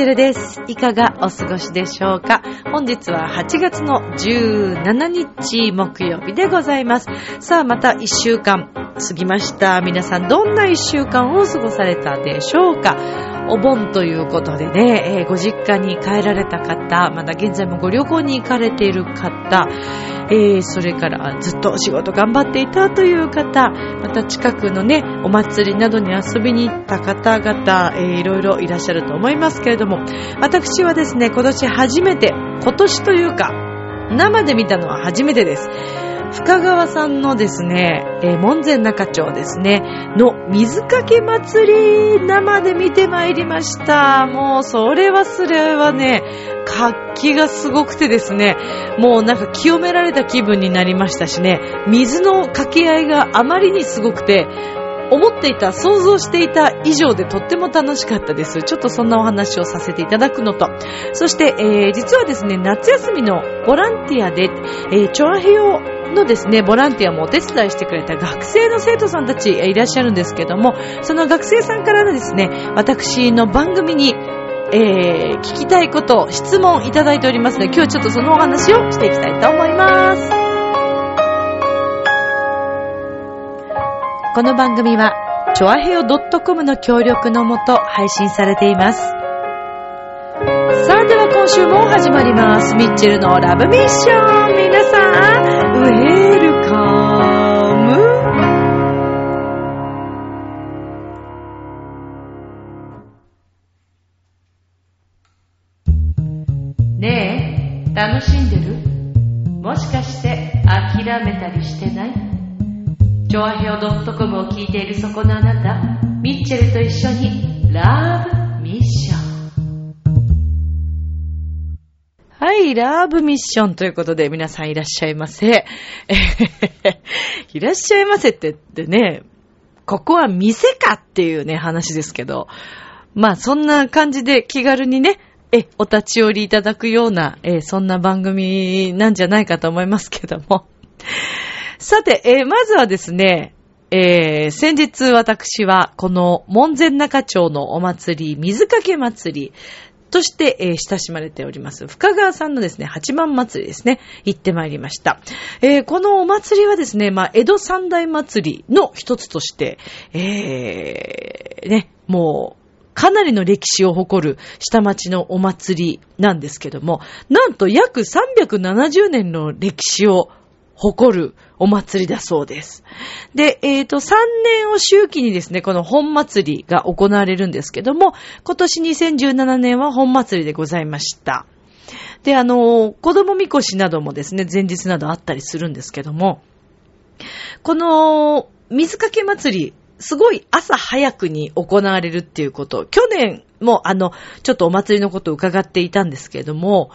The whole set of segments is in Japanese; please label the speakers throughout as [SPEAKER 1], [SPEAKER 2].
[SPEAKER 1] チルです。いかがお過ごしでしょうか？本日は8月の17日木曜日でございます。さあ、また1週間過ぎました。皆さん、どんな1週間を過ごされたでしょうか？お盆ということでね、えーご実家に帰られた方、まだ現在もご旅行に行かれている方、えーそれからずっと仕事頑張っていたという方、また近くのね、お祭りなどに遊びに行った方々、えーいろいろいらっしゃると思いますけれども、私はですね、今年初めて、今年というか、生で見たのは初めてです。深川さんのですね、えー門前仲町ですね、の水かけ祭り、生で見てまいりました。もう、それはそれはね、活気がすごくてですね、もうなんか清められた気分になりましたしね、水の掛け合いがあまりにすごくて、思っていた、想像していた以上でとっても楽しかったです。ちょっとそんなお話をさせていただくのと、そして、えー実はですね、夏休みのボランティアで、えー、チョアヘヨのですね、ボランティアもお手伝いしてくれた学生の生徒さんたちえーいらっしゃるんですけども、その学生さんからですね、私の番組に、えー聞きたいこと、質問いただいておりますので、今日はちょっとそのお話をしていきたいと思います。この番組は、チョアヘオ .com の協力のもと配信されています。さあ、では今週も始まります。ミッチェルのラブミッション。皆さん、ウェルカム。ねえ、楽しんでる？もしかして諦めたりしてない？チョアヘオ .com を聞いているそこのあなた、ミッチェルと一緒にラブはい、ラブミッションということで皆さんいらっしゃいませ。いらっしゃいませって言ってね、ここは店かっていうね、話ですけど、まあそんな感じで気軽にね、え、お立ち寄りいただくような、え、そんな番組なんじゃないかと思いますけども。さて、えまずはですね、えー先日私はこの門前仲町のお祭り、水かけ祭りとして、えー親しまれております。深川さんのですね、八幡祭りですね、行ってまいりました。えーこのお祭りはですね、まあ、江戸三大祭りの一つとして、えーね、もう、かなりの歴史を誇る下町のお祭りなんですけども、なんと約370年の歴史を誇るお祭りだそうです。で、えっ、と、3年を周期にですね、この本祭りが行われるんですけども、今年2017年は本祭りでございました。で、あの、子供みこしなどもですね、前日などあったりするんですけども、この水かけ祭り、すごい朝早くに行われるっていうこと、去年もあの、ちょっとお祭りのことを伺っていたんですけれども、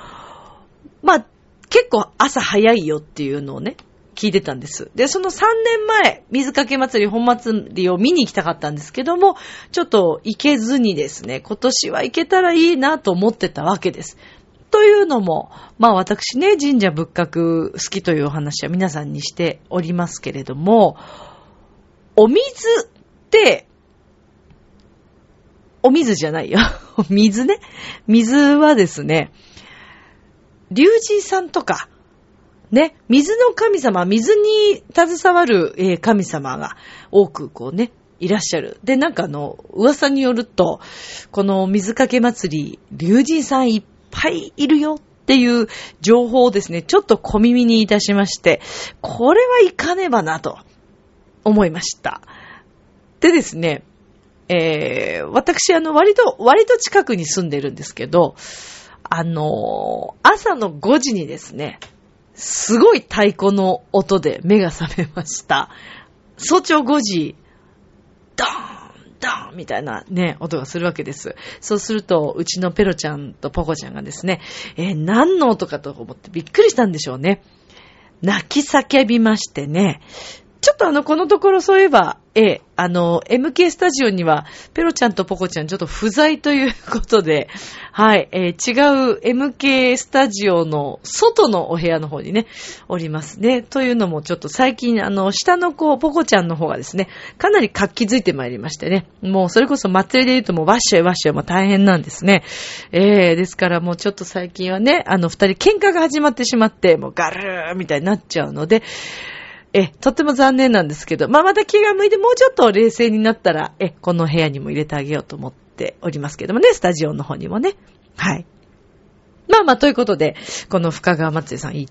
[SPEAKER 1] まあ、結構朝早いよっていうのをね、聞いてたんです。で、その3年前、水かけ祭り、本祭りを見に行きたかったんですけども、ちょっと行けずにですね、今年は行けたらいいなと思ってたわけです。というのも、まあ私ね、神社仏閣好きというお話は皆さんにしておりますけれども、お水って、お水じゃないよ。水ね。水はですね、龍神さんとか、ね、水の神様、水に携わる、神様が多くこうね、いらっしゃる。で、なんかあの、噂によると、この水かけ祭り、龍神さんいっぱいいるよっていう情報をですね、ちょっと小耳にいたしまして、これは行かねばなと思いました。でですね、えー、私あの、割と、割と近くに住んでるんですけど、あのー朝の5時にですね、すごい太鼓の音で目が覚めました。早朝5時、ドーンドーンみたいなね、音がするわけです。そうすると、うちのペロちゃんとポコちゃんがですね、えー何の音かと思ってびっくりしたんでしょうね。泣き叫びましてね。ちょっとあの、このところそういえば、ええ、あの、MK スタジオには、ペロちゃんとポコちゃんちょっと不在ということで、はい、えー、違う MK スタジオの外のお部屋の方にね、おりますね。というのもちょっと最近、あの、下の子、ポコちゃんの方がですね、かなり活気づいてまいりましてね、もうそれこそ祭りで言うともうワッショイワッショイも大変なんですね。えー、ですからもうちょっと最近はね、あの、二人喧嘩が始まってしまって、もうガルーみたいになっちゃうので、え、とっても残念なんですけど、まあ、また気が向いてもうちょっと冷静になったら、え、この部屋にも入れてあげようと思っておりますけどもね、スタジオの方にもね。はい。まあまあ、ということで、この深川松江さん、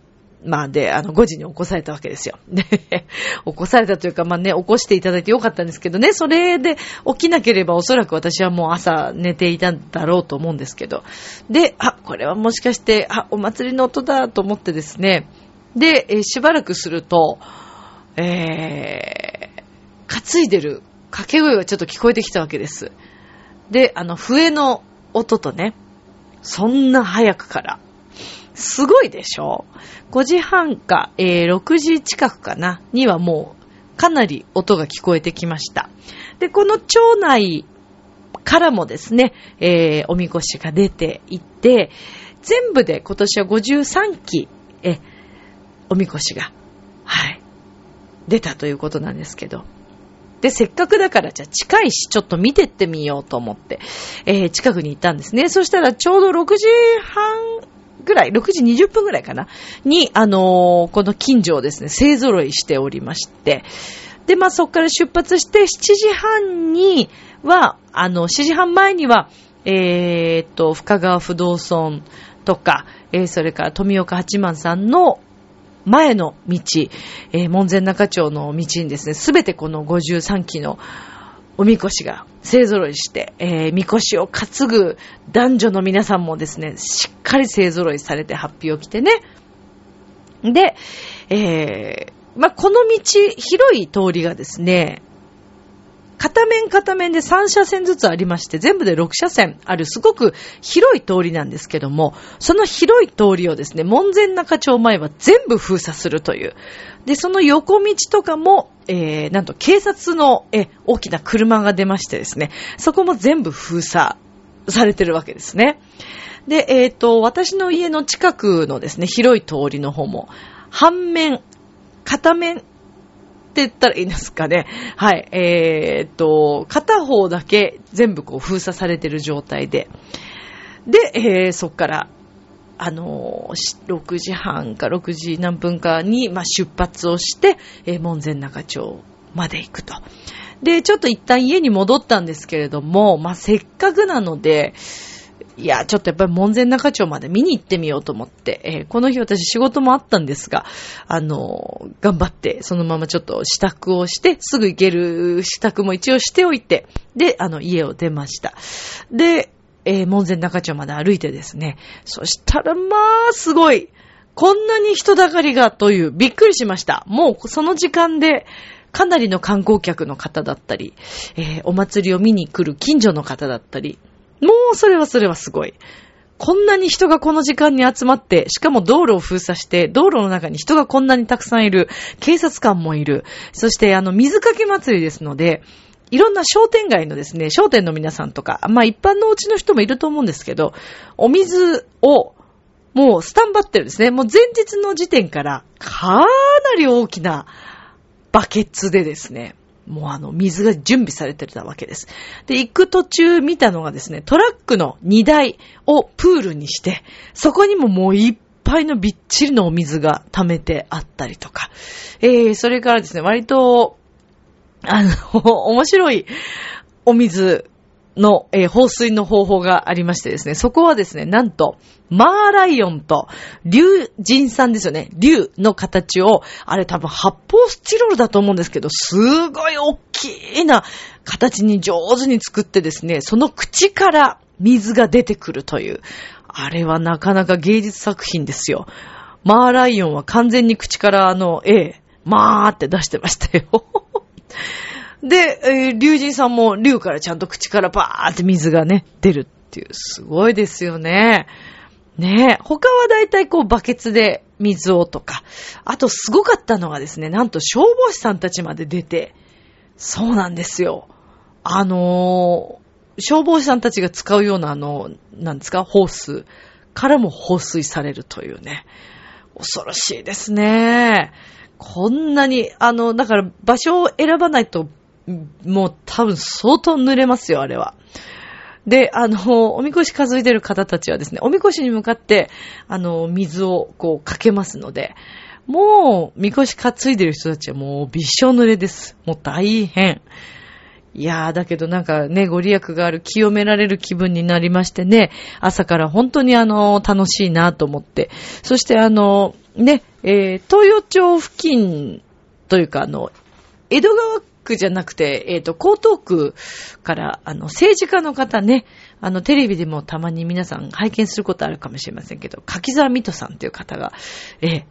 [SPEAKER 1] まあで、あの、5時に起こされたわけですよ。で、起こされたというか、まあね、起こしていただいてよかったんですけどね、それで起きなければおそらく私はもう朝寝ていたんだろうと思うんですけど。で、あ、これはもしかして、あ、お祭りの音だと思ってですね。で、えしばらくすると、えー、担いでる掛け声がちょっと聞こえてきたわけです。で、あの、笛の音とね、そんな早くから。すごいでしょ ?5 時半か、えー、6時近くかな、にはもう、かなり音が聞こえてきました。で、この町内からもですね、えー、おみこしが出ていって、全部で今年は53期、え、おみこしが、はい、出たということなんですけど。で、せっかくだから、じゃあ近いし、ちょっと見てってみようと思って、えー、近くに行ったんですね。そしたら、ちょうど6時半ぐらい、6時20分ぐらいかな、に、あのー、この近所をですね、勢揃いしておりまして、で、まあ、そこから出発して、7時半には、あの、7時半前には、えー、っと、深川不動尊とか、えー、それから富岡八幡さんの前の道、えー、門前仲町の道にですね、すべてこの53期のおみこしが勢揃いして、えー、みこしを担ぐ男女の皆さんもですね、しっかり勢揃いされて発表を着てね。で、えー、まあ、この道、広い通りがですね、片面片面で3車線ずつありまして、全部で6車線あるすごく広い通りなんですけども、その広い通りをですね、門前仲町前は全部封鎖するという。で、その横道とかも、えー、なんと警察の、え、大きな車が出ましてですね、そこも全部封鎖されてるわけですね。で、えっ、ー、と、私の家の近くのですね、広い通りの方も、半面、片面って言ったらいいんですかね。はい。えー、っと、片方だけ全部こう封鎖されてる状態で。で、えー、そっから、あのー、6時半か6時何分かに、まあ、出発をして、えー、門前仲町まで行くと。で、ちょっと一旦家に戻ったんですけれども、まあ、せっかくなので、いや、ちょっとやっぱり門前仲町まで見に行ってみようと思って、えー、この日私仕事もあったんですが、あのー、頑張って、そのままちょっと支度をして、すぐ行ける支度も一応しておいて、で、あの、家を出ました。で、えー、門前仲町まで歩いてですね、そしたら、まあ、すごい、こんなに人だかりがという、びっくりしました。もう、その時間で、かなりの観光客の方だったり、えー、お祭りを見に来る近所の方だったり、もうそれはそれはすごい。こんなに人がこの時間に集まって、しかも道路を封鎖して、道路の中に人がこんなにたくさんいる、警察官もいる、そしてあの水かけ祭りですので、いろんな商店街のですね、商店の皆さんとか、まあ一般のお家の人もいると思うんですけど、お水をもうスタンバってるんですね。もう前日の時点からかなり大きなバケツでですね、もうあの、水が準備されてたわけです。で、行く途中見たのがですね、トラックの荷台をプールにして、そこにももういっぱいのびっちりのお水が溜めてあったりとか、えー、それからですね、割と、あの、面白いお水の、えー、放水の方法がありましてですね、そこはですね、なんと、マーライオンと、竜神さんですよね。竜の形を、あれ多分発泡スチロールだと思うんですけど、すごい大きいな形に上手に作ってですね、その口から水が出てくるという、あれはなかなか芸術作品ですよ。マーライオンは完全に口からあの、ええ、まーって出してましたよ。で、えー、竜神さんも竜からちゃんと口からバーって水がね、出るっていう、すごいですよね。ねえ、他はだいたいこうバケツで水をとか、あとすごかったのがですね、なんと消防士さんたちまで出て、そうなんですよ。あのー、消防士さんたちが使うようなあの、なんですか、ホースからも放水されるというね。恐ろしいですね。こんなに、あの、だから場所を選ばないと、もう多分相当濡れますよ、あれは。で、あの、おみこし担いでる方たちはですね、おみこしに向かって、あの、水をこうかけますので、もう、みこし担いでる人たちはもうびっしょ濡れです。もう大変。いやー、だけどなんかね、ご利益がある、清められる気分になりましてね、朝から本当にあの、楽しいなと思って。そしてあの、ね、えー、東洋町付近というかあの、江戸川区じゃなくて、えっ、ー、と、江東区から、あの、政治家の方ね、あの、テレビでもたまに皆さん拝見することあるかもしれませんけど、柿沢水戸さんという方が、えー、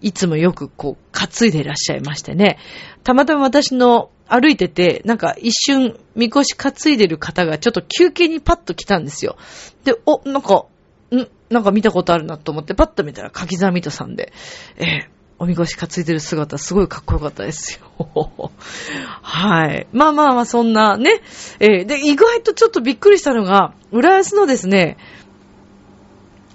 [SPEAKER 1] いつもよくこう、担いでいらっしゃいましてね。たまたま私の歩いてて、なんか一瞬、みこし担いでる方がちょっと休憩にパッと来たんですよ。で、お、なんか、ん？なんか見たことあるなと思って、パッと見たら柿沢水戸さんで、えー、おみこし担いでる姿、すごいかっこよかったですよ。はい。まあまあまあ、そんなね。えー、で、意外とちょっとびっくりしたのが、浦安のですね、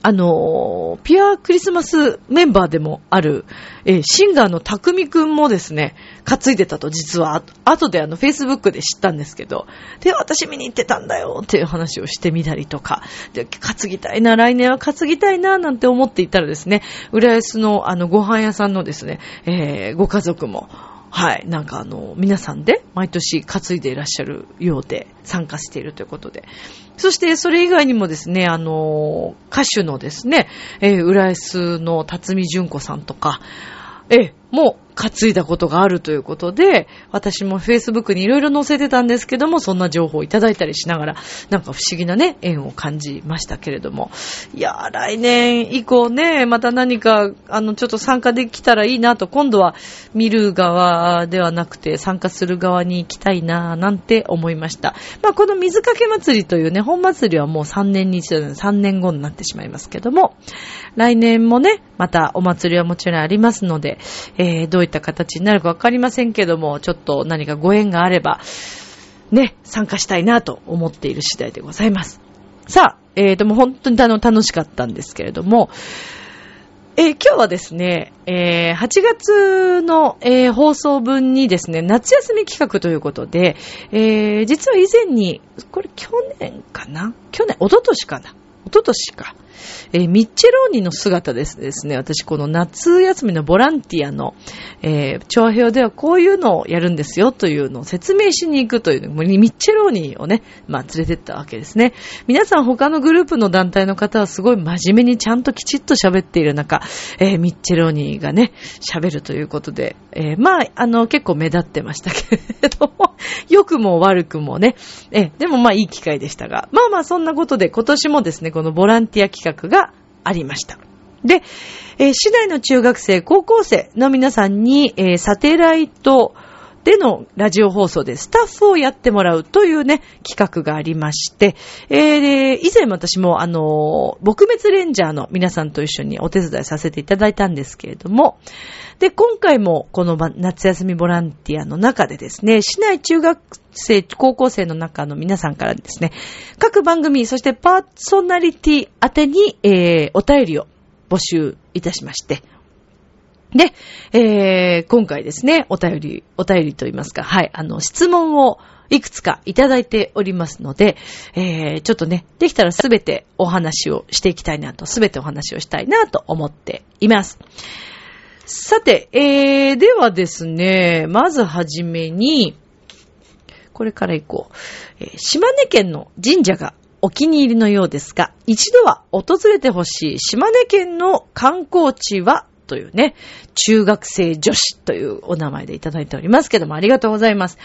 [SPEAKER 1] あの、ピアクリスマスメンバーでもある、えー、シンガーのたくみくんもですね、担いでたと、実は、後であの、Facebook で知ったんですけど、で、私見に行ってたんだよっていう話をしてみたりとか、で、担ぎたいな、来年は担ぎたいな、なんて思っていたらですね、浦安のあの、ご飯屋さんのですね、えー、ご家族も、はい。なんかあの、皆さんで毎年担いでいらっしゃるようで参加しているということで。そしてそれ以外にもですね、あの、歌手のですね、えー、浦安の辰巳純子さんとか、えー、もう担いだことがあるということで、私も Facebook にいろいろ載せてたんですけども、そんな情報をいただいたりしながら、なんか不思議なね、縁を感じましたけれども。いやー、来年以降ね、また何か、あの、ちょっと参加できたらいいなと、今度は見る側ではなくて、参加する側に行きたいなーなんて思いました。まあ、この水かけ祭りというね、本祭りはもう3年に一度3年後になってしまいますけども、来年もね、またお祭りはもちろんありますので、えー、どうういった形になるかわかりませんけども、ちょっと何かご縁があれば、ね、参加したいなと思っている次第でございます。さあ、えー、でも本当に楽しかったんですけれども、えー、今日はですね、えー、8月の、えー、放送分にですね、夏休み企画ということで、えー、実は以前に、これ去年かな？去年、おととしかな？おととしか。えー、ミッチェローニの姿ですですね、私この夏休みのボランティアの、えー、調和表ではこういうのをやるんですよというのを説明しに行くという、ミッチェローニをね、まあ連れてったわけですね。皆さん他のグループの団体の方はすごい真面目にちゃんときちっと喋っている中、えー、ミッチェローニがね、喋るということで、えー、まあ、あの、結構目立ってましたけれども、良くも悪くもね、えー、でもまあいい機会でしたが、まあまあそんなことで今年もですね、このボランティア企画がありました。で、えー、市内の中学生、高校生の皆さんに、えー、サテライトでのラジオ放送でスタッフをやってもらうというね、企画がありまして、えー、以前私もあの、撲滅レンジャーの皆さんと一緒にお手伝いさせていただいたんですけれども、で、今回もこの夏休みボランティアの中でですね、市内中学生、高校生の中の皆さんからですね、各番組、そしてパーソナリティ宛てに、えー、お便りを募集いたしまして、で、えー、今回ですね、お便り、お便りと言いますか、はい、あの、質問をいくつかいただいておりますので、えー、ちょっとね、できたらすべてお話をしていきたいなと、すべてお話をしたいなと思っています。さて、えー、ではですね、まずはじめに、これから行こう。えー、島根県の神社がお気に入りのようですが、一度は訪れてほしい島根県の観光地はというね、中学生女子というお名前でいただいておりますけども、ありがとうございます。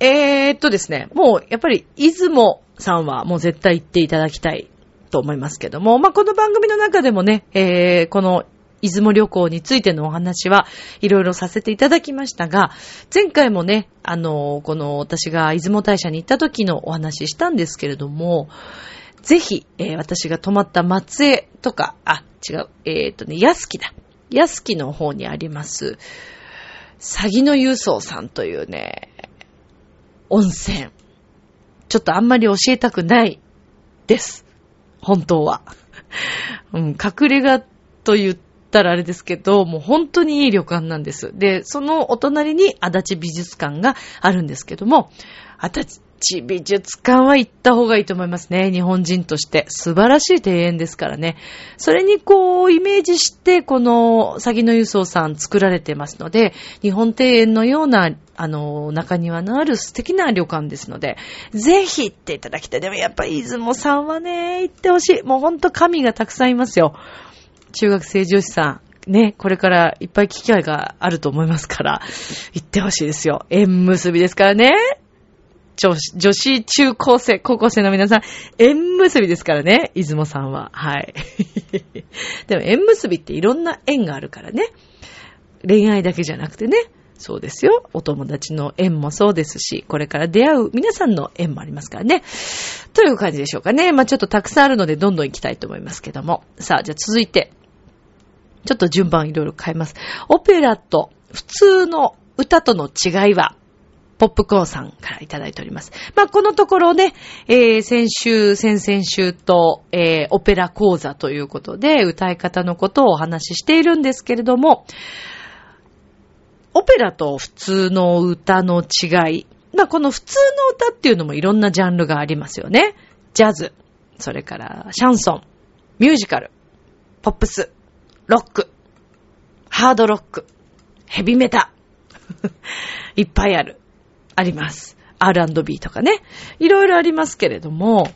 [SPEAKER 1] えー、っとですね、もうやっぱり、出雲さんはもう絶対行っていただきたいと思いますけども、まあ、この番組の中でもね、えー、この出雲旅行についてのお話はいろいろさせていただきましたが、前回もね、あの、この私が出雲大社に行った時のお話したんですけれども、ぜひ、えー、私が泊まった松江とか、あ、違う。えっ、とね、安木だ。安木の方にあります、詐欺の郵送さんというね、温泉。ちょっとあんまり教えたくないです。本当は。うん、隠れ家と言ったらあれですけど、もう本当にいい旅館なんです。で、そのお隣に足立美術館があるんですけども、足立美術館は行った方がいいと思いますね。日本人として。素晴らしい庭園ですからね。それにこう、イメージして、この、詐欺の輸送さん作られてますので、日本庭園のような、あの、中庭のある素敵な旅館ですので、ぜひ行っていただきたい。でもやっぱり出雲さんはね、行ってほしい。もうほんと神がたくさんいますよ。中学生女子さん。ね、これからいっぱい機会があると思いますから、行ってほしいですよ。縁結びですからね。女子、中高生、高校生の皆さん、縁結びですからね、出雲さんは。はい。でも縁結びっていろんな縁があるからね。恋愛だけじゃなくてね。そうですよ。お友達の縁もそうですし、これから出会う皆さんの縁もありますからね。という感じでしょうかね。まあちょっとたくさんあるのでどんどん行きたいと思いますけども。さあ、じゃあ続いて。ちょっと順番いろいろ変えます。オペラと普通の歌との違いは？ポップコーンさんからいただいております。まあ、このところね、えー、先週、先々週と、えー、オペラ講座ということで、歌い方のことをお話ししているんですけれども、オペラと普通の歌の違い。まあ、この普通の歌っていうのもいろんなジャンルがありますよね。ジャズ、それからシャンソン、ミュージカル、ポップス、ロック、ハードロック、ヘビメタ。いっぱいある。あります。R&B とかね。いろいろありますけれども、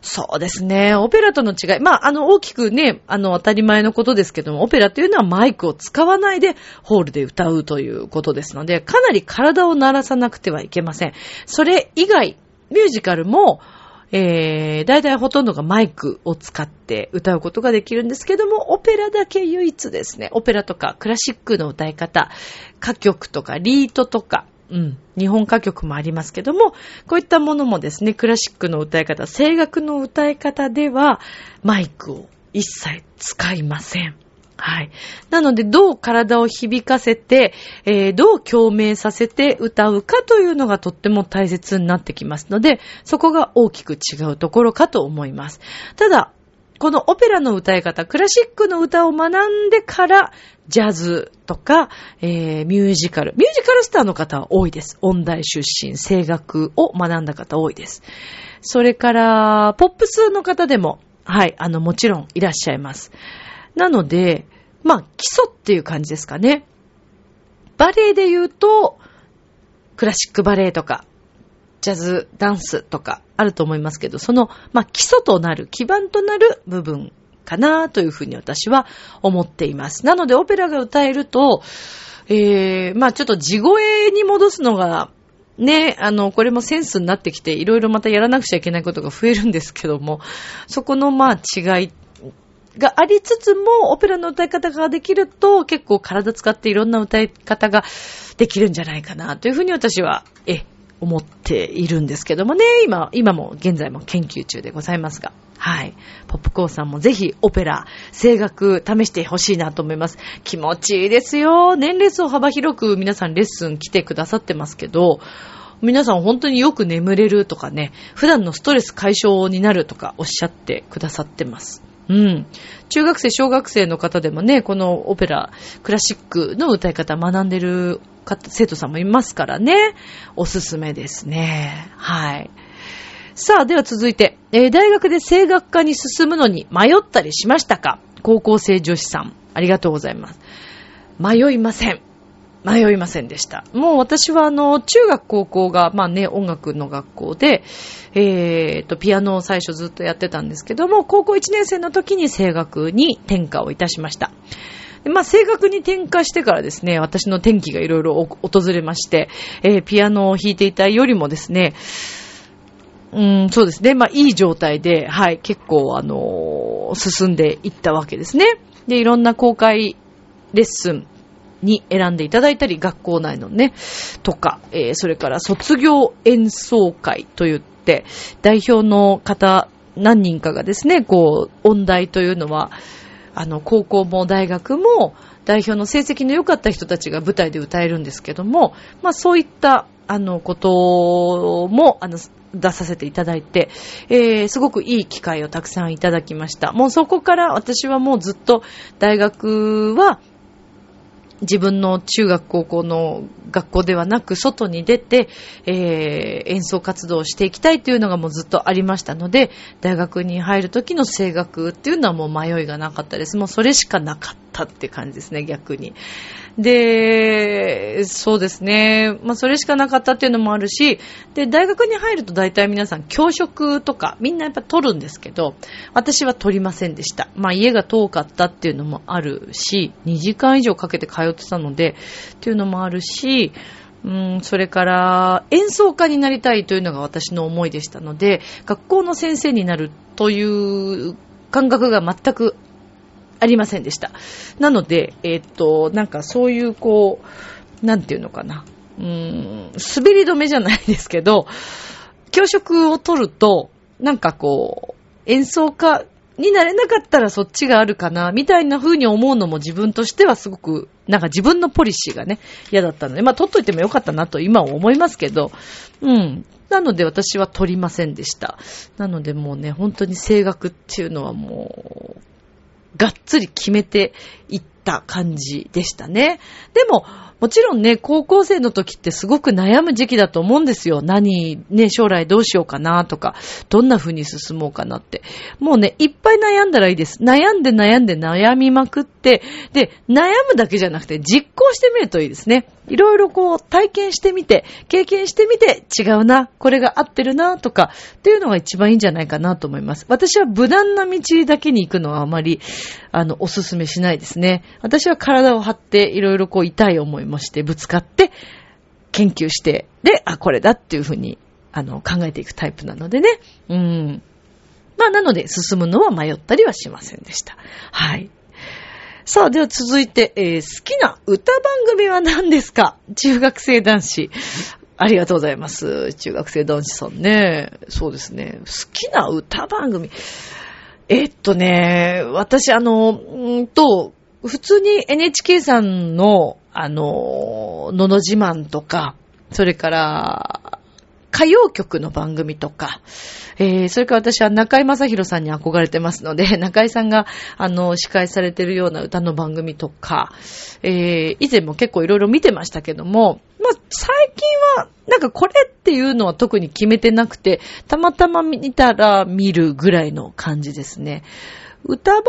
[SPEAKER 1] そうですね。オペラとの違い。まあ、あの、大きくね、あの、当たり前のことですけども、オペラというのはマイクを使わないでホールで歌うということですので、かなり体を鳴らさなくてはいけません。それ以外、ミュージカルも、えー、大体ほとんどがマイクを使って歌うことができるんですけども、オペラだけ唯一ですね、オペラとかクラシックの歌い方、歌曲とかリートとか、うん。日本歌曲もありますけども、こういったものもですね、クラシックの歌い方、声楽の歌い方では、マイクを一切使いません。はい。なので、どう体を響かせて、えー、どう共鳴させて歌うかというのがとっても大切になってきますので、そこが大きく違うところかと思います。ただ、このオペラの歌い方、クラシックの歌を学んでから、ジャズとか、えー、ミュージカル。ミュージカルスターの方は多いです。音大出身、声楽を学んだ方多いです。それから、ポップスの方でも、はい、あの、もちろんいらっしゃいます。なので、まあ、基礎っていう感じですかね。バレエで言うと、クラシックバレエとか、ジャズ、ダンスとかあると思いますけど、その、まあ、基礎となる、基盤となる部分かなというふうに私は思っています。なので、オペラが歌えると、えー、まあ、ちょっと地声に戻すのが、ね、あの、これもセンスになってきて、いろいろまたやらなくちゃいけないことが増えるんですけども、そこのま違いがありつつも、オペラの歌い方ができると、結構体使っていろんな歌い方ができるんじゃないかな、というふうに私は、え、思っているんですけどもね、今、今も現在も研究中でございますが。はい。ポップコーンさんもぜひオペラ、声楽試してほしいなと思います。気持ちいいですよ。年齢層幅広く皆さんレッスン来てくださってますけど、皆さん本当によく眠れるとかね、普段のストレス解消になるとかおっしゃってくださってます。うん。中学生、小学生の方でもね、このオペラ、クラシックの歌い方学んでる生徒さんもいますからね。おすすめですね。はい。さあ、では続いて、えー、大学で声楽科に進むのに迷ったりしましたか？高校生女子さん、ありがとうございます。迷いません。迷いませんでした。もう私はあの、中学高校が、まあね、音楽の学校で、えー、と、ピアノを最初ずっとやってたんですけども、高校1年生の時に声楽に転科をいたしました。まあ、正確に転化してからですね、私の転機がいろいろ訪れまして、えー、ピアノを弾いていたよりもですね、うん、そうですね。まあ、いい状態で、はい、結構、あのー、進んでいったわけですね。で、いろんな公開レッスンに選んでいただいたり、学校内のね、とか、えー、それから卒業演奏会といって、代表の方何人かがですね、こう、音大というのは、あの、高校も大学も代表の成績の良かった人たちが舞台で歌えるんですけども、まあそういった、あの、ことも、あの、出させていただいて、えー、すごくいい機会をたくさんいただきました。もうそこから私はもうずっと大学は自分の中学高校の学校ではなく外に出て、えー、演奏活動をしていきたいというのがもうずっとありましたので、大学に入る時の声楽っていうのはもう迷いがなかったです。もうそれしかなかったって感じですね、逆に。で、そうですね。まあ、それしかなかったっていうのもあるし、で、大学に入ると大体皆さん教職とかみんなやっぱ取るんですけど、私は取りませんでした。まあ、家が遠かったっていうのもあるし、2時間以上かけて通ってたので、っていうのもあるし、うん、それから演奏家になりたいというのが私の思いでしたので、学校の先生になるという感覚が全くありませんでした。なので、えっ、と、なんかそういうこう、なんていうのかな。うーん、滑り止めじゃないですけど、教職を取ると、なんかこう、演奏家になれなかったらそっちがあるかな、みたいな風に思うのも自分としてはすごく、なんか自分のポリシーがね、嫌だったので、まあ取っといてもよかったなと今は思いますけど、うん。なので私は取りませんでした。なのでもうね、本当に声楽っていうのはもう、がっつり決めていった感じでしたね。でも、もちろんね、高校生の時ってすごく悩む時期だと思うんですよ。何、ね、将来どうしようかなとか、どんな風に進もうかなって。もうね、いっぱい悩んだらいいです。悩んで悩んで悩みまくって、で、悩むだけじゃなくて実行してみるといいですね。いろいろこう体験してみて、経験してみて違うな、これが合ってるな、とか、っていうのが一番いいんじゃないかなと思います。私は無難な道だけに行くのはあまり、あの、おすすめしないですね。私は体を張っていろいろこう痛い思いもしてぶつかって、研究して、で、あ、これだっていうふうに、あの、考えていくタイプなのでね。うん。まあ、なので、進むのは迷ったりはしませんでした。はい。さあ、では続いて、えー、好きな歌番組は何ですか？中学生男子。ありがとうございます。中学生男子さんね。そうですね。好きな歌番組。えっとね、私あの、んと、普通に NHK さんの、あの、のの自慢とか、それから、歌謡曲の番組とか、えー、それから私は中井正宏さんに憧れてますので、中井さんが、あの、司会されてるような歌の番組とか、えー、以前も結構いろいろ見てましたけども、まあ、最近は、なんかこれっていうのは特に決めてなくて、たまたま見たら見るぐらいの感じですね。歌番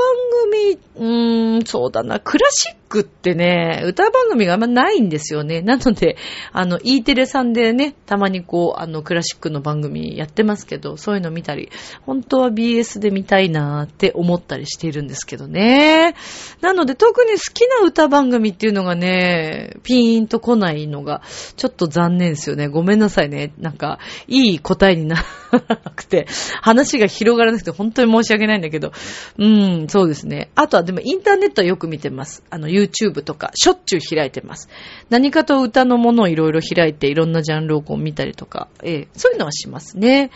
[SPEAKER 1] 組、うーん、そうだな、クラシックってね、歌番組があんまないんですよね。なので、あの、E テレさんでね、たまにこう、あの、クラシックの番組やってますけど、そういうの見たり、本当は BS で見たいなーって思ったりしているんですけどね。なので、特に好きな歌番組っていうのがね、ピーンと来ないのが、ちょっと残念ですよね。ごめんなさいね。なんか、いい答えにならなくて、話が広がらなくて本当に申し訳ないんだけど、うん、そうですね。あとはでもインターネットはよく見てます。あの、YouTube とかしょっちゅう開いてます。何かと歌のものをいろいろ開いていろんなジャンルをこう見たりとか、えー、そういうのはしますね。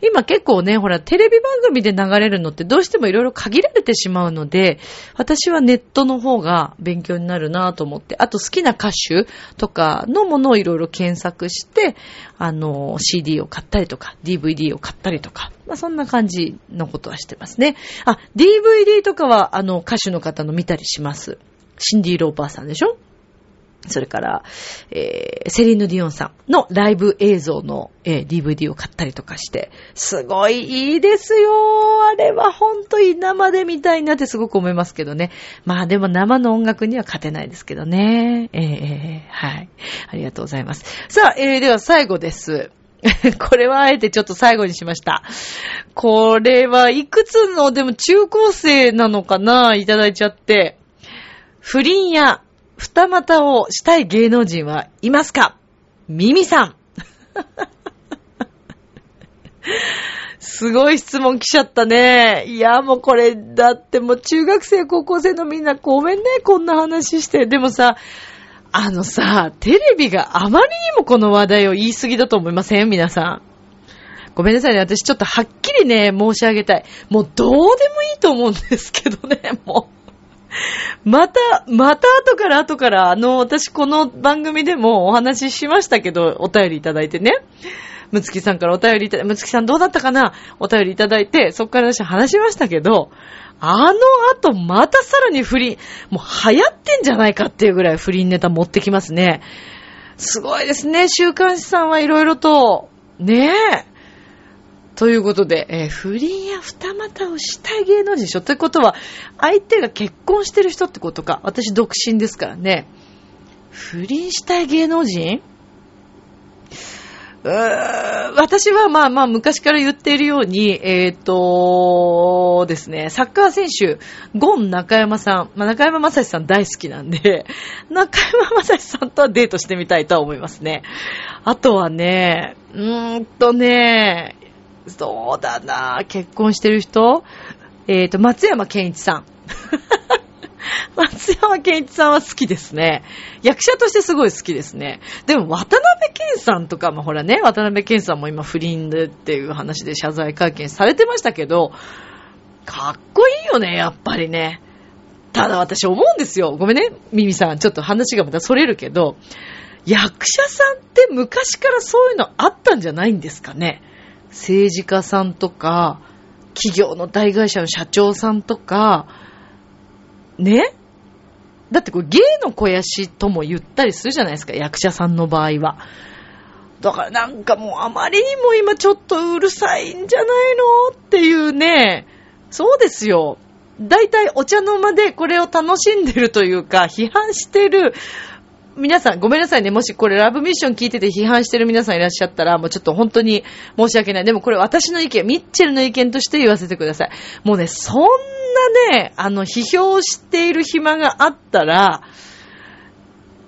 [SPEAKER 1] 今結構ね、ほら、テレビ番組で流れるのってどうしてもいろいろ限られてしまうので、私はネットの方が勉強になるなと思って、あと好きな歌手とかのものをいろいろ検索して、あの、CD を買ったりとか、DVD を買ったりとか、まあそんな感じのことはしてますね。あ、DVD とかは、あの、歌手の方の見たりします。シンディ・ローパーさんでしょ？それから、えー、セリーヌ・ディオンさんのライブ映像の、えー、DVD を買ったりとかして、すごいいいですよあれは本当に生で見たいなってすごく思いますけどね。まあでも生の音楽には勝てないですけどね。えー、え、はい。ありがとうございます。さあ、えー、では最後です。これはあえてちょっと最後にしました。これはいくつの、でも中高生なのかな？いただいちゃって。不倫や二股をしたい芸能人はいますか？ミミさん。すごい質問来ちゃったね。いや、もうこれ、だってもう中学生、高校生のみんなごめんね、こんな話して。でもさ、あのさ、テレビがあまりにもこの話題を言い過ぎだと思いません？皆さん。ごめんなさいね。私ちょっとはっきりね、申し上げたい。もうどうでもいいと思うんですけどね、もう。また、また後から後から、あの、私この番組でもお話ししましたけど、お便りいただいてね。むつきさんからお便りいただいて、むつきさんどうだったかな？お便りいただいて、そっから私話しましたけど、あの後またさらに不倫、もう流行ってんじゃないかっていうぐらい不倫ネタ持ってきますね。すごいですね、週刊誌さんはいろいろと。ねえ。ということで、えー、不倫や二股をしたい芸能人でしょということは、相手が結婚してる人ってことか。私独身ですからね。不倫したい芸能人？うー私はまあまあ昔から言っているように、えっ、ー、とですね、サッカー選手、ゴン中山さん、まあ中山正史さん大好きなんで、中山正史さんとはデートしてみたいとは思いますね。あとはね、うーんとね、そうだな結婚してる人？えっ、ー、と、松山健一さん。松山健一さんは好きですね。役者としてすごい好きですね。でも、渡辺健さんとかもほらね、渡辺健さんも今不倫でっていう話で謝罪会見されてましたけど、かっこいいよね、やっぱりね。ただ私思うんですよ。ごめんね、ミミさん。ちょっと話がまたそれるけど、役者さんって昔からそういうのあったんじゃないんですかね。政治家さんとか、企業の大会社の社長さんとか、ね？だってこれ芸の肥やしとも言ったりするじゃないですか、役者さんの場合は。だからなんかもうあまりにも今ちょっとうるさいんじゃないのっていうね、そうですよ。大体お茶の間でこれを楽しんでるというか、批判してる皆さん、ごめんなさいね。もしこれラブミッション聞いてて批判してる皆さんいらっしゃったら、もうちょっと本当に申し訳ない。でもこれ私の意見、ミッチェルの意見として言わせてください。もうね、そんなね、あの、批評している暇があったら、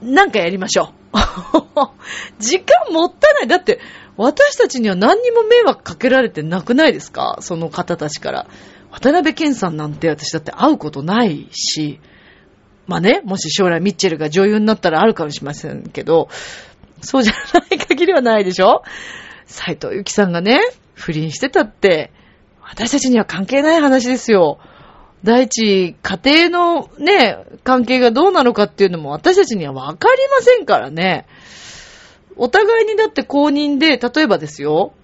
[SPEAKER 1] なんかやりましょう。時間もったいない。だって、私たちには何にも迷惑かけられてなくないですか？その方たちから。渡辺健さんなんて私だって会うことないし、まあね、もし将来ミッチェルが女優になったらあるかもしれませんけど、そうじゃない限りはないでしょ？斎藤由紀さんがね、不倫してたって、私たちには関係ない話ですよ。第一、家庭のね、関係がどうなのかっていうのも私たちにはわかりませんからね。お互いにだって公認で、例えばですよ。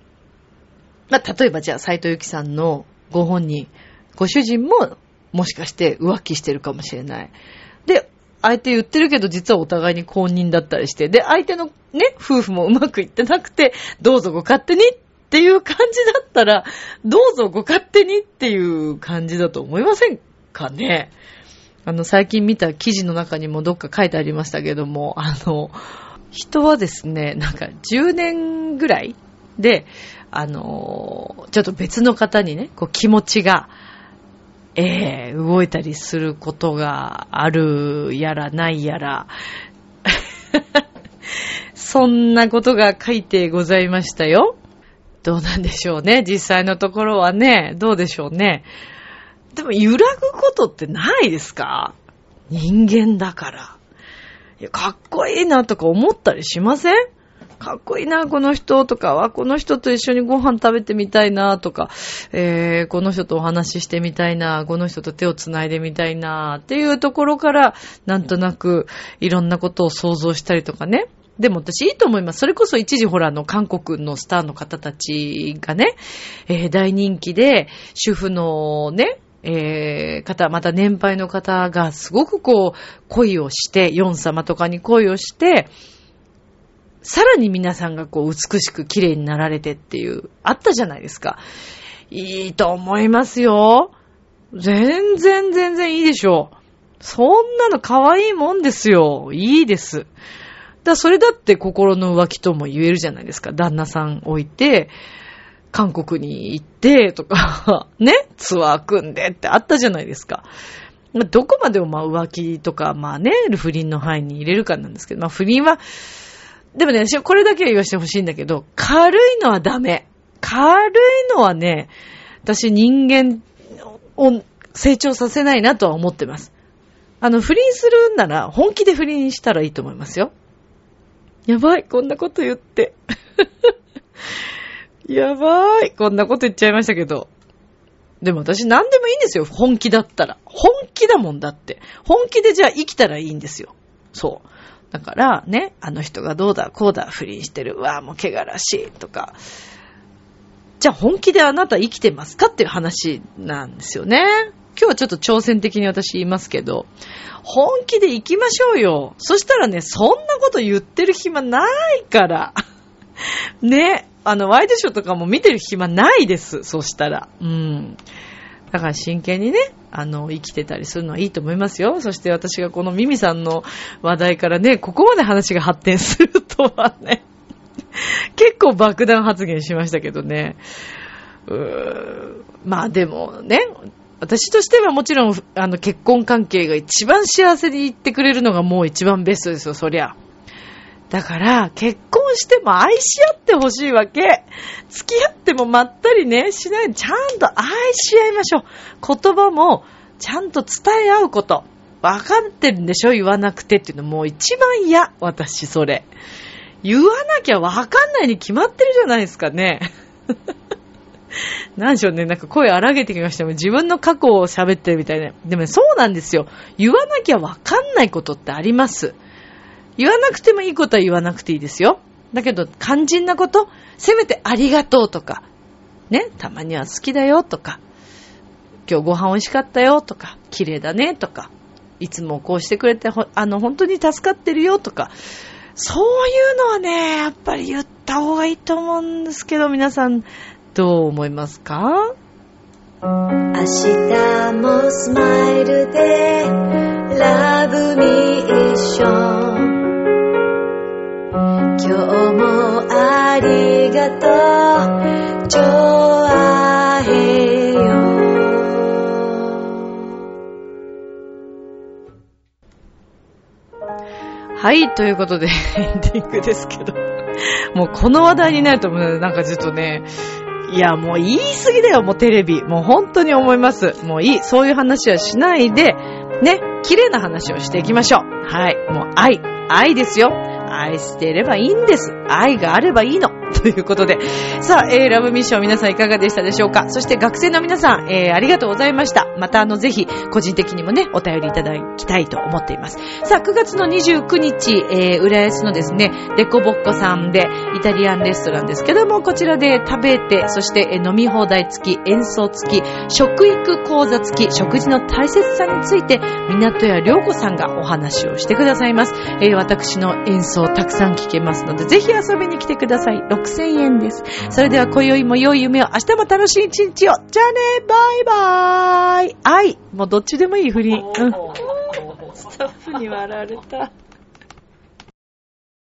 [SPEAKER 1] まあ、例えばじゃあ斎藤由紀さんのご本人、ご主人ももしかして浮気してるかもしれない。で、相手言ってるけど実はお互いに公認だったりして、で、相手のね、夫婦もうまくいってなくて、どうぞご勝手にっていう感じだったら、どうぞご勝手にっていう感じだと思いませんかね。あの、最近見た記事の中にもどっか書いてありましたけども、あの、人はですね、なんか10年ぐらいで、あの、ちょっと別の方にね、こう気持ちが、ええー、動いたりすることがあるやらないやら、そんなことが書いてございましたよ。どうなんでしょうね。実際のところはね、どうでしょうね。でも揺らぐことってないですか？人間だから。かっこいいなとか思ったりしません？かっこいいな、この人とかは、この人と一緒にご飯食べてみたいなとか、えー、この人とお話ししてみたいな、この人と手を繋いでみたいなっていうところから、なんとなくいろんなことを想像したりとかね。でも私いいと思います。それこそ一時ほらあの韓国のスターの方たちがね、えー、大人気で、主婦のね、えー、方、また年配の方がすごくこう、恋をして、ヨン様とかに恋をして、さらに皆さんがこう美しく綺麗になられてっていう、あったじゃないですか。いいと思いますよ。全然全然いいでしょう。そんなの可愛いもんですよ。いいです。だそれだって心の浮気とも言えるじゃないですか。旦那さん置いて、韓国に行ってとか、ね、ツアー組んでってあったじゃないですか。どこまでもまあ浮気とか、まあね、不倫の範囲に入れるかなんですけど、まあ不倫はでもね、私これだけは言わせてほしいんだけど、軽いのはダメ。軽いのはね、私人間を成長させないなとは思ってます。あの、不倫するんなら、本気で不倫したらいいと思いますよ。やばい、こんなこと言って。やばい、こんなこと言っちゃいましたけど。でも私何でもいいんですよ。本気だったら。本気だもんだって。本気でじゃあ生きたらいいんですよ。そう。だからね、あの人がどうだ、こうだ、不倫してる。うわ、もう怪我らしい。とか。じゃあ本気であなた生きてますかっていう話なんですよね。今日はちょっと挑戦的に私言いますけど、本気で行きましょうよ。そしたらね、そんなこと言ってる暇ないから。ね。あの、ワイドショーとかも見てる暇ないです。そしたら。うん。だから真剣にね、あの、生きてたりするのはいいと思いますよ。そして私がこのミミさんの話題からね、ここまで話が発展するとはね、結構爆弾発言しましたけどね。うーまあでもね、私としてはもちろん、あの、結婚関係が一番幸せに言ってくれるのがもう一番ベストですよ、そりゃ。だから、結婚しても愛し合ってほしいわけ。付き合ってもまったりね、しない、ちゃんと愛し合いましょう。言葉も、ちゃんと伝え合うこと。わかってるんでしょ？言わなくてっていうのもう一番嫌。私、それ。言わなきゃわかんないに決まってるじゃないですかね。なんでしょうね、なんか声荒げてきましたも自分の過去を喋ってるみたいな。でもそうなんですよ。言わなきゃわかんないことってあります。言わなくてもいいことは言わなくていいですよ。だけど、肝心なこと、せめてありがとうとか、ね、たまには好きだよとか、今日ご飯美味しかったよとか、綺麗だねとか、いつもこうしてくれて、あの、本当に助かってるよとか、そういうのはね、やっぱり言った方がいいと思うんですけど、皆さん、どう思いますか？
[SPEAKER 2] 明日もスマイルでラブミッション。今日もありがとうジョアヘヨ
[SPEAKER 1] はい、ということでエンディングですけどもうこの話題になると、なんかちょっとね、いや、もう言い過ぎだよ、もうテレビ。もう本当に思います。もういい。そういう話はしないで、ね、綺麗な話をしていきましょう。はい。もう愛。愛ですよ。愛していればいいんです。愛があればいいの。ということで。さあ、えー、ラブミッション皆さんいかがでしたでしょうか？そして学生の皆さん、えー、ありがとうございました。またあの、ぜひ、個人的にもね、お便りいただきたいと思っています。さあ、9月の29日、えー、浦安のですね、デコボッコさんで、イタリアンレストランですけども、こちらで食べて、そして、えー、飲み放題付き、演奏付き、食育講座付き、食事の大切さについて、港屋良子さんがお話をしてくださいます。えー、私の演奏たくさん聞けますので、ぜひ遊びに来てください。6000円です。それでは今宵も良い夢を、明日も楽しい一日を。じゃあね、バイバーイ。愛。もうどっちでもいい不倫。うん。スタッフに笑われた。